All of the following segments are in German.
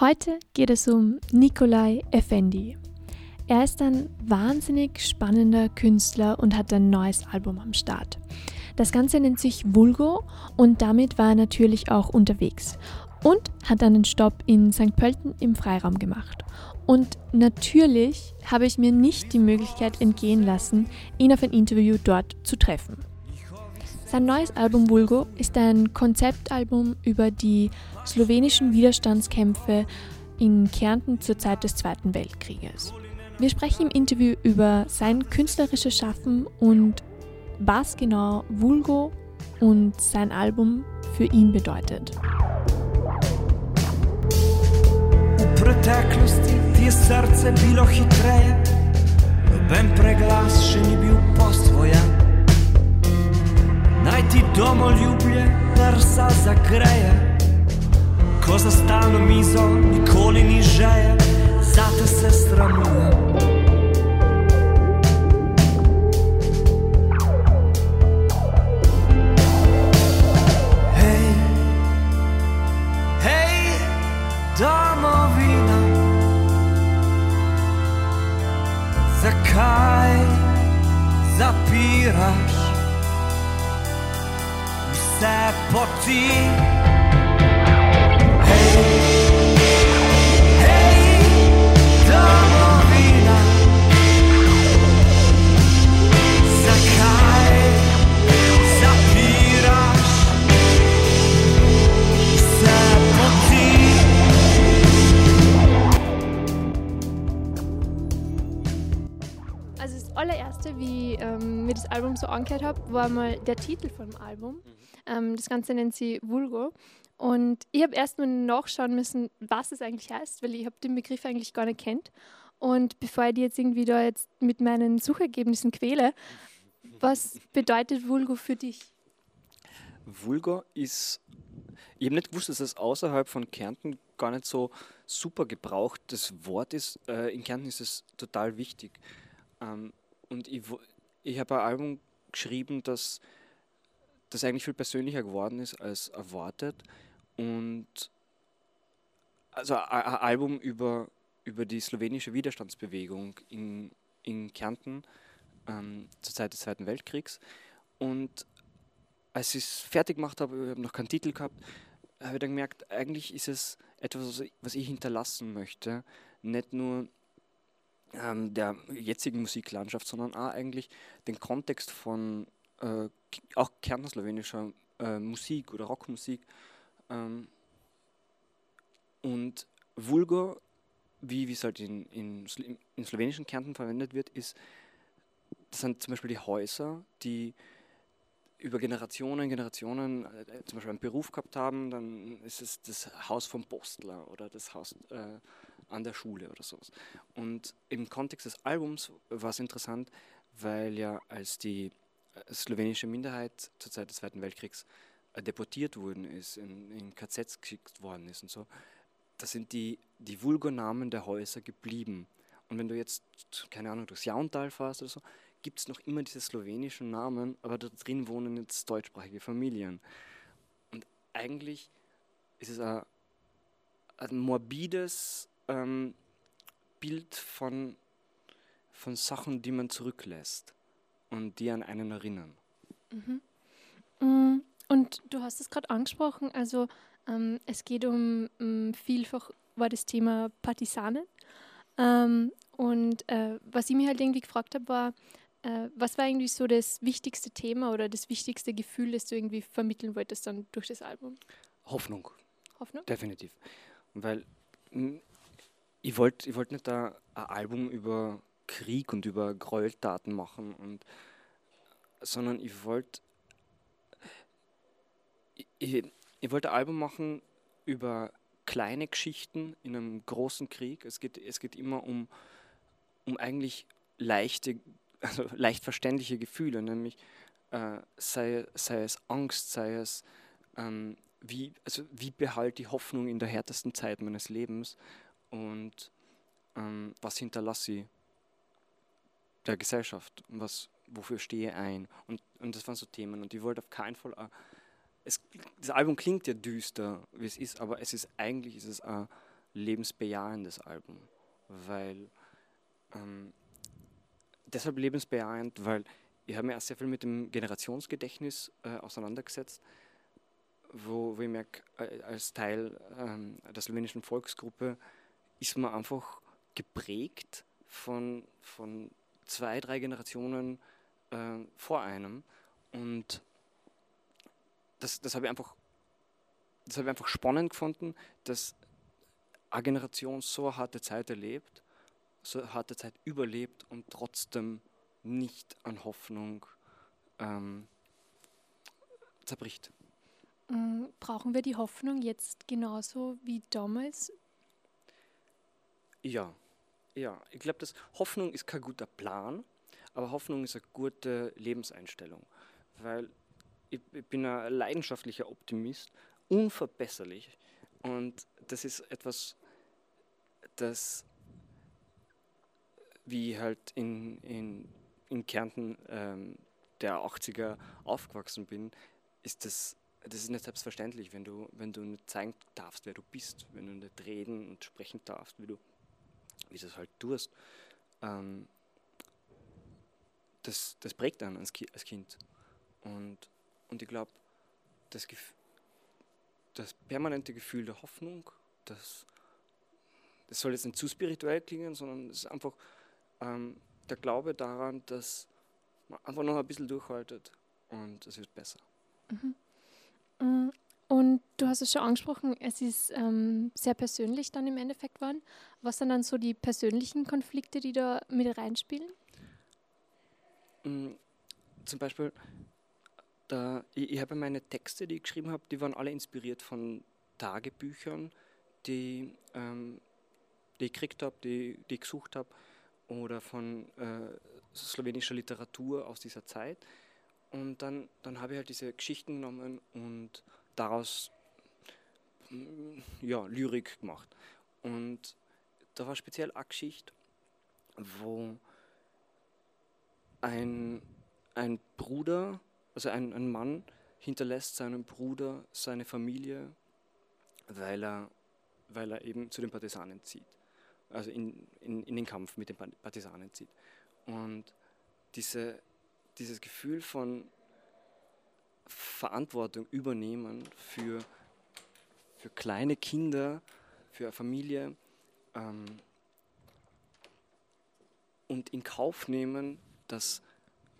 Heute geht es um Nikolai Effendi. Er ist ein wahnsinnig spannender Künstler und hat ein neues Album am Start. Das Ganze nennt sich Vulgo und damit war er natürlich auch unterwegs und hat einen Stopp in St. Pölten im Freiraum gemacht. Und natürlich habe ich mir nicht die Möglichkeit entgehen lassen, ihn auf ein Interview dort zu treffen. Sein neues Album Vulgo ist ein Konzeptalbum über die slowenischen Widerstandskämpfe in Kärnten zur Zeit des Zweiten Weltkrieges. Wir sprechen im Interview über sein künstlerisches Schaffen und was genau Vulgo und sein Album für ihn bedeutet. V preteklosti ti je srce bilo hitreje, noben preglas še ni bil postvojen. Naj ti domoljublje prsa zagreje, ko za stalno mizo nikoli ni žeje, zate se sramujem. Hej, hej, domovina, zakaj zapiraš se you. Mir das Album so angehört habe, war mal der Titel vom Album. Ähm, das Ganze nennt sie Vulgo. Und ich habe erst mal nachschauen müssen, was es eigentlich heißt, weil ich habe den Begriff eigentlich gar nicht kennt. Und bevor ich die jetzt irgendwie da jetzt mit meinen Suchergebnissen quäle, was bedeutet Vulgo für dich? Vulgo ist. Ich habe nicht gewusst, dass das außerhalb von Kärnten gar nicht so super gebrauchtes Wort ist. Äh, in Kärnten ist es total wichtig. Ähm, und ich, ich habe ein Album geschrieben, das, das eigentlich viel persönlicher geworden ist als erwartet. Und also ein, Album über, über die slowenische Widerstandsbewegung in, in Kärnten ähm, zur Zeit des Zweiten Weltkriegs. Und als ich es fertig gemacht habe, ich habe noch keinen Titel gehabt, habe ich dann gemerkt, eigentlich ist es etwas, was ich hinterlassen möchte. Nicht nur ähm, der jetzigen Musiklandschaft, sondern auch eigentlich den Kontext von äh, auch kärntner-slowenischer äh, Musik oder Rockmusik. Ähm, und Vulgo, wie es halt in, in, in slowenischen Kärnten verwendet wird, ist, das sind zum Beispiel die Häuser, die über Generationen, Generationen äh, zum Beispiel einen Beruf gehabt haben, dann ist es das Haus vom Postler oder das Haus äh, an der Schule oder sowas. Und im Kontext des Albums war es interessant, weil ja als die äh, slowenische Minderheit zur Zeit des Zweiten Weltkriegs äh, deportiert worden ist, in, in KZs geschickt worden ist und so, da sind die, die Vulgonamen der Häuser geblieben. Und wenn du jetzt, keine Ahnung, durchs Jauntal fährst oder so, gibt es noch immer diese slowenischen Namen, aber da drin wohnen jetzt deutschsprachige Familien. Und eigentlich ist es ein, ein morbides ähm, Bild von, von Sachen, die man zurücklässt und die an einen erinnern. Mm, Und du hast es gerade angesprochen, also ähm, es geht um, mm, vielfach war das Thema Partisanen. Ähm, und äh, was ich mir halt irgendwie gefragt habe, war, äh, was war eigentlich so das wichtigste Thema oder das wichtigste Gefühl, das du irgendwie vermitteln wolltest dann durch das Album? Hoffnung. Hoffnung? Definitiv. Weil ich wollte ich wollt nicht ein Album über Krieg und über Gräueltaten machen, und, sondern ich wollte ich, ich, ich ein Album machen über kleine Geschichten in einem großen Krieg. Es geht, es geht immer um, um eigentlich leichte, also leicht verständliche Gefühle, nämlich äh, sei, sei es Angst, sei es ähm, wie, also wie behalte ich Hoffnung in der härtesten Zeit meines Lebens und ähm, was hinterlasse ich der Gesellschaft was, wofür stehe ich ein? Und, und das waren so Themen und ich wollte auf keinen Fall auch, es, das Album klingt ja düster, wie es ist, aber es ist eigentlich ist es ein, lebensbejahendes Album, weil ähm, deshalb lebensbejahend, weil ich habe mich auch sehr viel mit dem Generationsgedächtnis äh, auseinandergesetzt, wo, wo ich merke, äh, als Teil ähm, der slowenischen Volksgruppe ist man einfach geprägt von, von zwei, drei Generationen äh, vor einem. Und das, das habe ich einfach ich einfach spannend gefunden, dass eine Generation so eine harte Zeit erlebt, so eine harte Zeit überlebt und trotzdem nicht an Hoffnung ähm, zerbricht. Mm, brauchen wir die Hoffnung jetzt genauso wie damals? Ja, ja. Ich glaube, dass Hoffnung ist kein guter Plan, aber Hoffnung ist eine gute Lebenseinstellung, weil ich, ich bin ein leidenschaftlicher Optimist, unverbesserlich und das ist etwas, das wie halt in, in, in Kärnten ähm, der 80er aufgewachsen bin, ist das, das ist nicht selbstverständlich, wenn du, wenn du nicht zeigen darfst, wer du bist, wenn du nicht reden und sprechen darfst, wie du wie du es halt tust. Ähm, das, das prägt einen als, Ki als Kind. Und, und ich glaube, das, das permanente Gefühl der Hoffnung, das, das soll jetzt nicht zu spirituell klingen, sondern es ist einfach ähm, der Glaube daran, dass man einfach noch ein bisschen durchhaltet und es wird besser. Mhm. Hast es schon angesprochen, es ist ähm, sehr persönlich dann im Endeffekt geworden. Was sind dann so die persönlichen Konflikte, die da mit reinspielen? Mhm. Zum Beispiel, da, ich, ich habe meine Texte, die ich geschrieben habe, die waren alle inspiriert von Tagebüchern, die, ähm, die ich gekriegt habe, die, die ich gesucht habe oder von äh, slowenischer Literatur aus dieser Zeit. Und dann, dann habe ich halt diese Geschichten genommen und daraus ja, Lyrik gemacht. Und da war speziell eine Geschichte, wo ein, ein Bruder, also ein, ein Mann, hinterlässt seinem Bruder seine Familie, weil er, weil er eben zu den Partisanen zieht also in, in, in den Kampf mit den Partisanen zieht. Und diese, dieses Gefühl von Verantwortung übernehmen für, für kleine Kinder, für eine Familie ähm, und in Kauf nehmen, dass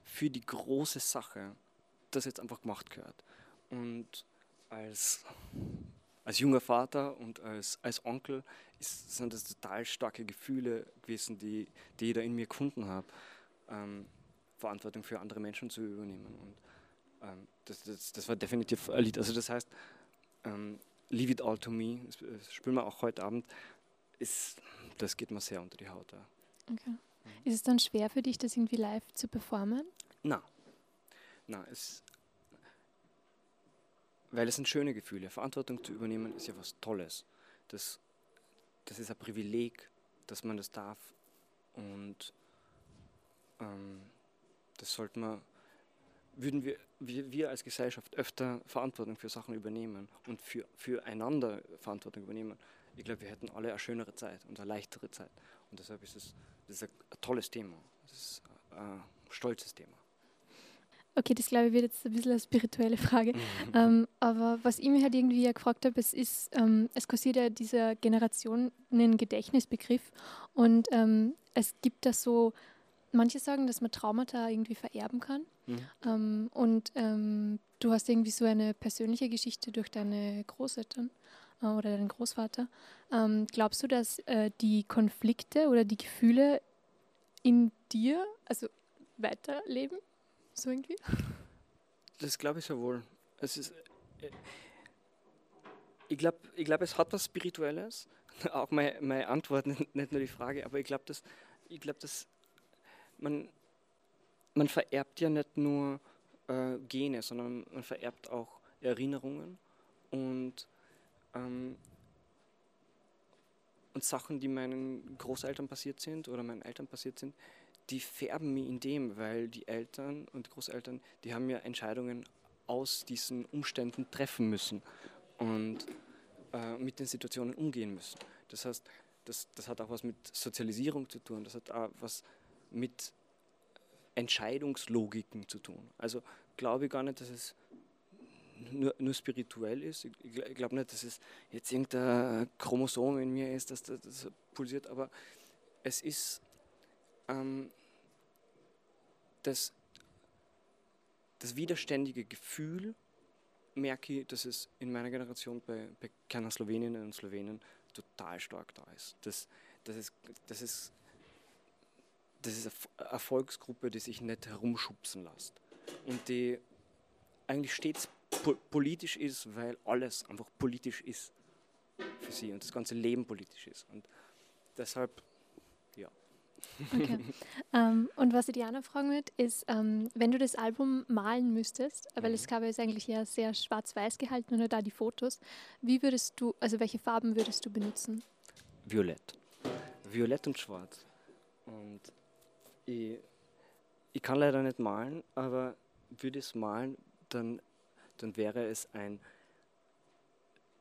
für die große Sache das jetzt einfach gemacht gehört. Und als als junger Vater und als, als Onkel ist, sind das total starke Gefühle gewesen, die, die ich da in mir gefunden habe, ähm, Verantwortung für andere Menschen zu übernehmen. Und ähm, das, das, das, war definitiv ein Lied. Also das heißt, ähm, Leave It All To Me, das, das spielen wir auch heute Abend, ist, das geht mir sehr unter die Haut. Ja. Okay. Mhm. Ist es dann schwer für dich, das irgendwie live zu performen? Nein. Nein, es, weil es sind schöne Gefühle. Verantwortung zu übernehmen ist ja was Tolles. Das, das ist ein Privileg, dass man das darf. Und ähm, das sollten wir, würden wir, wir, wir als Gesellschaft öfter Verantwortung für Sachen übernehmen und für, füreinander Verantwortung übernehmen. Ich glaube, wir hätten alle eine schönere Zeit und eine leichtere Zeit. Und deshalb ist es das ist ein, ein tolles Thema. Das ist ein stolzes Thema. Okay, das glaube ich wird jetzt ein bisschen eine spirituelle Frage. Ähm, aber was ich mir halt irgendwie ja gefragt habe, es ist, ähm, es kursiert ja dieser Generationen-Gedächtnisbegriff und ähm, es gibt da so, manche sagen, dass man Traumata irgendwie vererben kann. Mhm. Ähm, und ähm, du hast irgendwie so eine persönliche Geschichte durch deine Großeltern äh, oder deinen Großvater. Ähm, glaubst du, dass äh, die Konflikte oder die Gefühle in dir, also weiterleben? So irgendwie? Das glaube ich ja wohl. Es ist, äh, ich glaube, ich glaub, es hat was Spirituelles. Auch meine, meine Antwort, nicht nur die Frage, aber ich glaube, dass, glaub, dass man, man vererbt ja nicht nur äh, Gene, sondern man vererbt auch Erinnerungen und, ähm, und Sachen, die meinen Großeltern passiert sind oder meinen Eltern passiert sind, die färben mich in dem, weil die Eltern und Großeltern, die haben ja Entscheidungen aus diesen Umständen treffen müssen und äh, mit den Situationen umgehen müssen. Das heißt, das, das hat auch was mit Sozialisierung zu tun, das hat auch was mit Entscheidungslogiken zu tun. Also glaube ich gar nicht, dass es nur, nur spirituell ist. Ich, glaube nicht, dass es jetzt irgendein Chromosom in mir ist, dass das, das pulsiert, aber es ist ähm, das, das widerständige Gefühl, merke ich, dass es in meiner Generation bei, bei keiner Sloweninnen und Slowenen total stark da ist. Das, das, ist, das, ist, das ist eine Erfolgsgruppe, die sich nicht herumschubsen lässt und die eigentlich stets po politisch ist, weil alles einfach politisch ist für sie und das ganze Leben politisch ist. Und deshalb, ja. Okay. ähm, und was ich Diana fragen würde, ist, ähm, wenn du das Album malen müsstest, weil Mhm. das Cover ist eigentlich ja sehr schwarz-weiß gehalten und nur da die Fotos, wie würdest du, also welche Farben würdest du benutzen? Violett. Violett und schwarz. Und ich, ich kann leider nicht malen, aber würde ich es malen, dann, dann wäre es ein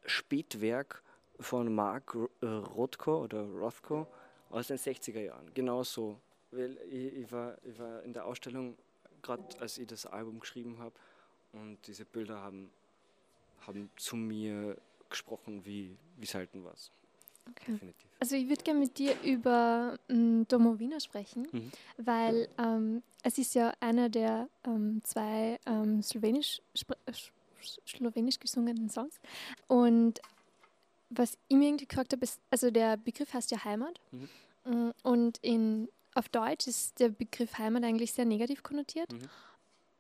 Spätwerk von Mark äh, Rothko oder Rothko aus den 60er Jahren. Genau so. Weil ich, ich, war, ich war in der Ausstellung, gerade als ich das Album geschrieben habe, und diese Bilder haben, haben zu mir gesprochen wie, wie selten was. Okay. Definitiv. Also ich würde gerne mit dir über ähm, Domowina sprechen, Mhm. weil ähm, es ist ja einer der ähm, zwei ähm, slowenisch, äh, sch- slowenisch gesungenen Songs. Und was ich mir irgendwie gefragt habe, ist, also der Begriff heißt ja Heimat. Mhm. Mm, Und in, auf Deutsch ist der Begriff Heimat eigentlich sehr negativ konnotiert. Mhm.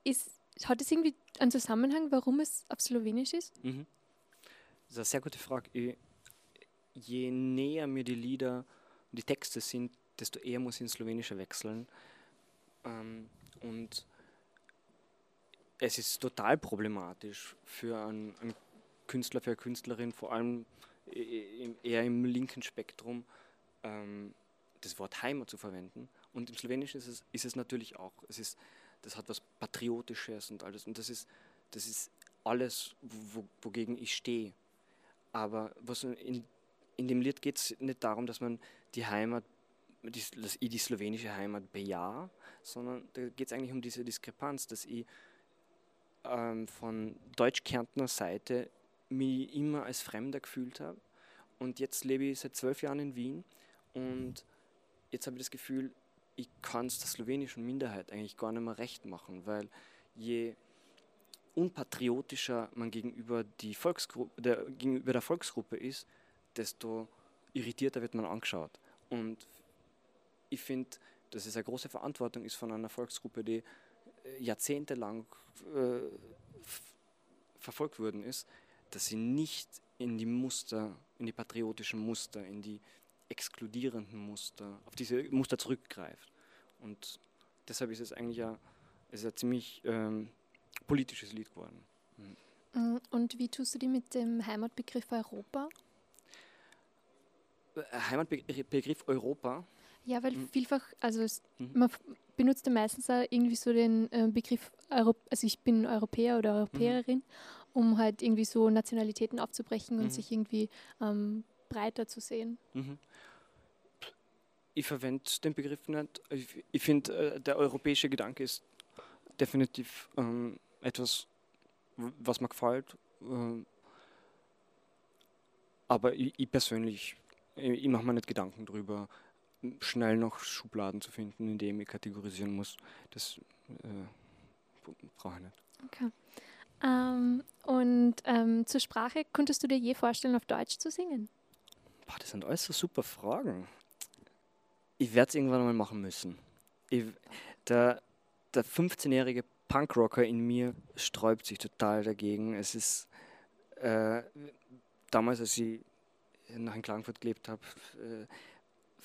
Ist, hat es irgendwie einen Zusammenhang, warum es auf Slowenisch ist? Mhm. Das ist eine sehr gute Frage. Ich, je näher mir die Lieder und die Texte sind, desto eher muss ich ins Slowenische wechseln. Ähm, und es ist total problematisch für einen, einen Künstler, für eine Künstlerin, vor allem eher im linken Spektrum, ähm, das Wort Heimat zu verwenden. Und im Slowenischen ist es, ist es natürlich auch. Es ist, das hat was Patriotisches und alles. Und das ist, das ist alles, wo, wogegen ich stehe. Aber was in, in dem Lied geht es nicht darum, dass man die Heimat, die, dass ich die slowenische Heimat bejahe, sondern da geht es eigentlich um diese Diskrepanz, dass ich ähm, von Deutsch-Kärntner Seite mich immer als Fremder gefühlt habe. Und jetzt lebe ich seit zwölf Jahren in Wien und jetzt habe ich das Gefühl, ich kann es der slowenischen Minderheit eigentlich gar nicht mehr recht machen, weil je unpatriotischer man gegenüber, die Volksgruppe, der, gegenüber der Volksgruppe ist, desto irritierter wird man angeschaut. Und ich finde, dass es eine große Verantwortung ist von einer Volksgruppe, die äh, jahrzehntelang äh, verfolgt worden ist, dass sie nicht in die Muster, in die patriotischen Muster, in die exkludierenden Muster, auf diese Muster zurückgreift. Und deshalb ist es eigentlich ein, es ist ein ziemlich ähm, politisches Lied geworden. Mm, Und wie tust du die mit dem Heimatbegriff Europa? Heimatbegriff Europa, Ja, weil Mhm. vielfach, also es, Mhm. man benutzt ja meistens auch irgendwie so den äh, Begriff, Euro also ich bin Europäer oder Europäerin, um halt irgendwie so Nationalitäten aufzubrechen und Mhm. sich irgendwie ähm, breiter zu sehen. Mhm. Ich verwende den Begriff nicht. Ich, ich finde, äh, der europäische Gedanke ist definitiv ähm, etwas, was mir gefällt. Ähm, aber ich, ich persönlich, ich, ich mache mir nicht Gedanken darüber, schnell noch Schubladen zu finden, in denen ich kategorisieren muss. Das äh, brauche ich nicht. Okay. Ähm, und ähm, zur Sprache, konntest du dir je vorstellen, auf Deutsch zu singen? Boah, das sind alles so super Fragen. Ich werde es irgendwann mal machen müssen. Ich, der der 15-jährige Punkrocker in mir sträubt sich total dagegen. Es ist äh, damals, als ich in Klagenfurt gelebt habe, äh,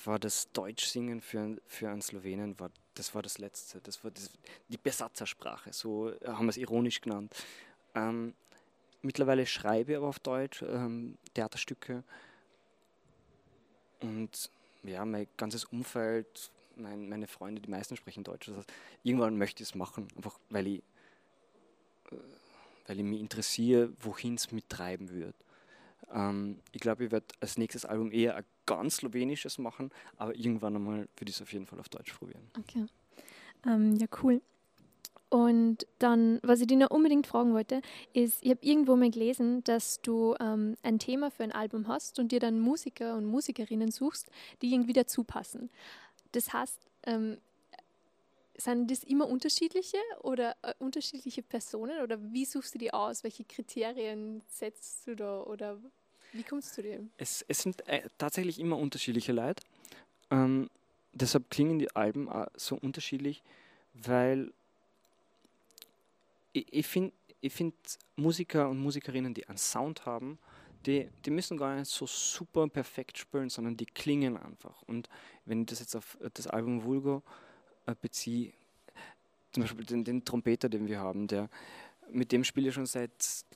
war das Deutschsingen für, für einen Slowenen, war, das war das Letzte. Das war das, die Besatzersprache, so haben wir es ironisch genannt. Ähm, mittlerweile schreibe ich aber auf Deutsch ähm, Theaterstücke und ja, mein ganzes Umfeld, mein, meine Freunde, die meisten sprechen Deutsch. Das heißt, irgendwann möchte ich es machen, einfach weil ich, äh, weil ich mich interessiere, wohin es mich treiben wird. Ähm, ich glaube, ich werde als nächstes Album eher ein ganz slowenisches machen, aber irgendwann einmal würde ich es auf jeden Fall auf Deutsch probieren. Okay. Ähm, ja, cool. Und dann, was ich dir noch unbedingt fragen wollte, ist, ich habe irgendwo mal gelesen, dass du ähm, ein Thema für ein Album hast und dir dann Musiker und Musikerinnen suchst, die irgendwie dazu passen. Das heißt, ähm, sind das immer unterschiedliche oder äh, unterschiedliche Personen oder wie suchst du die aus? Welche Kriterien setzt du da oder wie kommst du zu dem? Es, es sind äh, tatsächlich immer unterschiedliche Leute. Ähm, deshalb klingen die Alben so unterschiedlich, weil ich, ich finde ich find Musiker und Musikerinnen, die einen Sound haben, die, die müssen gar nicht so super perfekt spielen, sondern die klingen einfach. Und wenn ich das jetzt auf das Album Vulgo beziehe, zum Beispiel den, den, Trompeter, den wir haben, der, mit dem spiele ich schon seit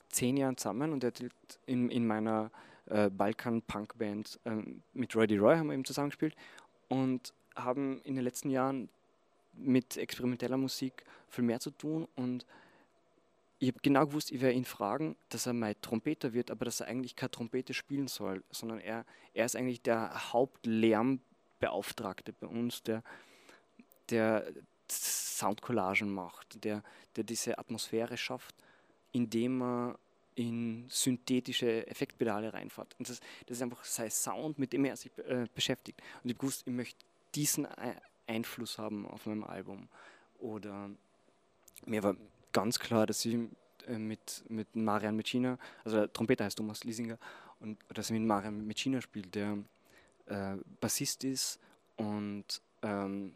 zehn Jahren zusammen und der hat in, in meiner äh, Balkan-Punk-Band äh, mit Roddy Roy haben wir eben zusammengespielt und haben in den letzten Jahren mit experimenteller Musik viel mehr zu tun und ich habe genau gewusst, ich werde ihn fragen, dass er mein Trompeter wird, aber dass er eigentlich keine Trompete spielen soll, sondern er, er ist eigentlich der Hauptlärmbeauftragte bei uns, der, der Soundcollagen macht, der, der diese Atmosphäre schafft, indem er in synthetische Effektpedale reinfährt. Und das, das ist einfach sein Sound, mit dem er sich äh, beschäftigt. Und ich gewusst, ich möchte diesen Einfluss haben auf meinem Album. Oder mir war ganz klar, dass ich äh, mit, mit Marian Mecina, also der Trompeter heißt Thomas Liesinger, und dass ich mit Marian Mecina spiele, der äh, Bassist ist und ähm,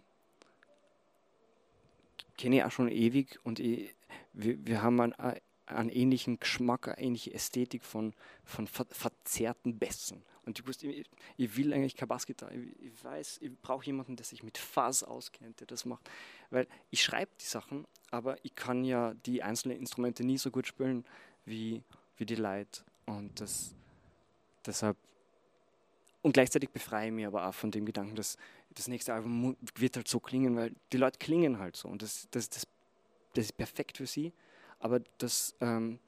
kenne ich auch schon ewig und ich, wir, wir haben einen, einen ähnlichen Geschmack, eine ähnliche Ästhetik von, von ver verzerrten Bässen. Und ich wusste, ich, ich will eigentlich keine Bassgitarre. Ich, ich weiß, ich brauche jemanden, der sich mit Fuzz auskennt, der das macht. Weil ich schreibe die Sachen, aber ich kann ja die einzelnen Instrumente nie so gut spielen wie, wie die Leute. Und das, deshalb und gleichzeitig befreie ich mich aber auch von dem Gedanken, dass das nächste Album wird halt so klingen, weil die Leute klingen halt so und das, das, das, das ist perfekt für sie, aber das, ähm,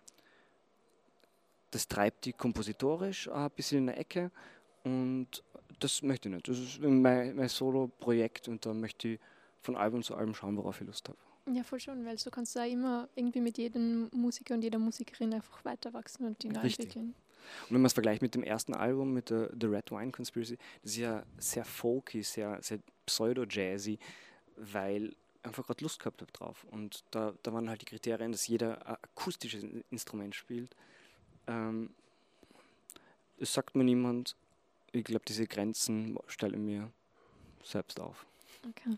das treibt die kompositorisch ein bisschen in der Ecke und das möchte ich nicht. Das ist mein, mein Solo-Projekt und da möchte ich von Album zu Album schauen, worauf ich Lust habe. Ja, voll schon, weil so kannst du auch immer irgendwie mit jedem Musiker und jeder Musikerin einfach weiter wachsen und die neu entwickeln. Und wenn man es vergleicht mit dem ersten Album, mit der The Red Wine Conspiracy, das ist ja sehr folky, sehr, sehr pseudo-jazzy, weil einfach gerade Lust gehabt habe drauf. Und da, da waren halt die Kriterien, dass jeder akustisches Instrument spielt. Ähm, das sagt mir niemand. Ich glaube, diese Grenzen stelle ich mir selbst auf. Okay.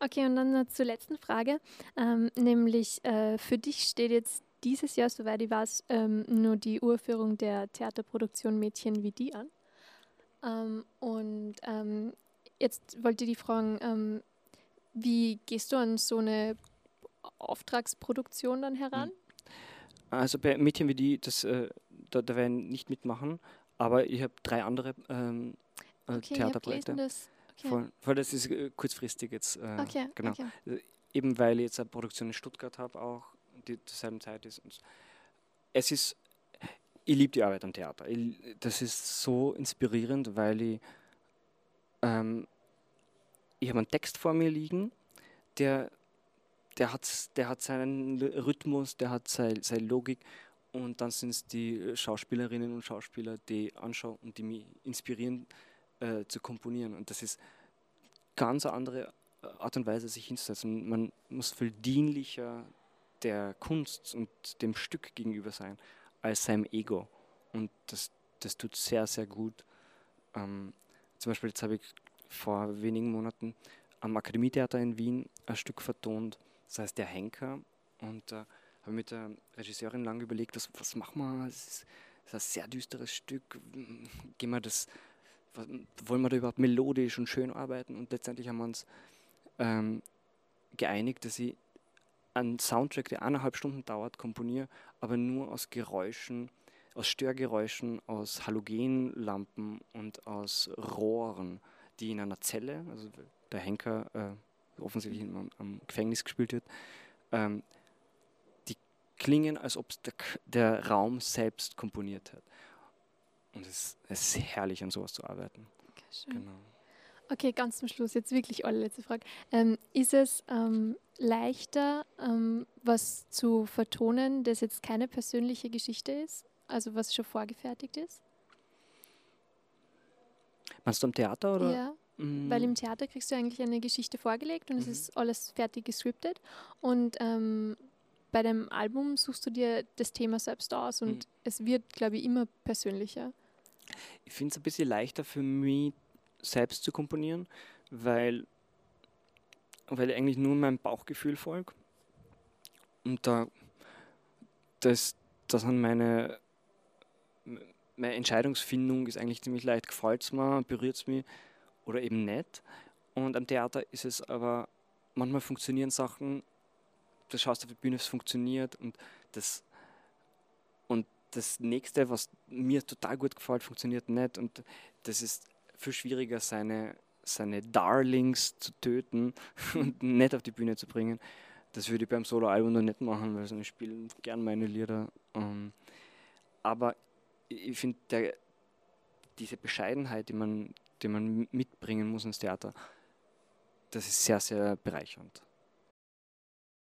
Okay, und dann zur letzten Frage. Ähm, nämlich, äh, für dich steht jetzt dieses Jahr, soweit ich weiß, ähm, nur die Urführung der Theaterproduktion Mädchen wie die an. Ähm, und ähm, jetzt wollte ich die fragen, ähm, wie gehst du an so eine Auftragsproduktion dann heran? Hm. Also bei Mädchen wie die, das, äh, da, da werden nicht mitmachen, aber ich habe drei andere ähm, äh, okay, Theaterprojekte. Das, okay. Voll, voll, das ist äh, kurzfristig jetzt. Äh, okay, genau. Okay. Äh, eben weil ich jetzt eine Produktion in Stuttgart habe, auch die zur selben Zeit ist. Und es ist, ich liebe die Arbeit am Theater. Ich, das ist so inspirierend, weil ich, ähm, ich habe einen Text vor mir liegen, der, der, hat, der hat seinen Rhythmus, der hat seine, seine Logik und dann sind es die Schauspielerinnen und Schauspieler, die anschauen und die mich inspirieren äh, zu komponieren. Und das ist ganz eine andere Art und Weise, sich hinzusetzen. Man muss viel dienlicher der Kunst und dem Stück gegenüber sein, als seinem Ego. Und das, das tut sehr, sehr gut. Ähm, zum Beispiel, jetzt habe ich vor wenigen Monaten am Akademietheater in Wien ein Stück vertont, das heißt Der Henker. Und äh, habe mit der Regisseurin lange überlegt, was, was machen wir? Es ist, ist, ein sehr düsteres Stück. Gehen wir das, was, wollen wir da überhaupt melodisch und schön arbeiten? Und letztendlich haben wir uns ähm, geeinigt, dass ich einen Soundtrack, der eineinhalb Stunden dauert, komponiere, aber nur aus Geräuschen, aus Störgeräuschen, aus Halogenlampen und aus Rohren, die in einer Zelle, also der Henker äh, offensichtlich am, am, Gefängnis gespielt wird, ähm, die klingen, als ob der, der Raum selbst komponiert hat. Und es, es ist herrlich, an sowas zu arbeiten. Okay, schön. Genau. Okay, ganz zum Schluss, jetzt wirklich allerletzte Frage. Ähm, ist es ähm, leichter, ähm, was zu vertonen, das jetzt keine persönliche Geschichte ist? Also was schon vorgefertigt ist? Meinst du am Theater oder? Ja, Mm, weil im Theater kriegst du eigentlich eine Geschichte vorgelegt und es Mhm. ist alles fertig gescriptet. Und ähm, bei dem Album suchst du dir das Thema selbst aus und Mhm. es wird, glaube ich, immer persönlicher. Ich finde es ein bisschen leichter für mich, selbst zu komponieren, weil, weil ich eigentlich nur meinem Bauchgefühl folge. Und da das, das sind meine, meine Entscheidungsfindung ist eigentlich ziemlich leicht. Gefällt es mir, berührt es mich oder eben nicht. Und am Theater ist es aber, manchmal funktionieren Sachen, du schaust auf die Bühne, es funktioniert und das und das nächste, was mir total gut gefällt, funktioniert nicht. Und das ist viel schwieriger, seine, seine Darlings zu töten und nicht auf die Bühne zu bringen. Das würde ich beim Soloalbum noch nicht machen, weil ich spiele gern meine Lieder. Ähm, aber ich finde, diese Bescheidenheit, die man, die man mitbringen muss ins Theater, das ist sehr, sehr bereichernd.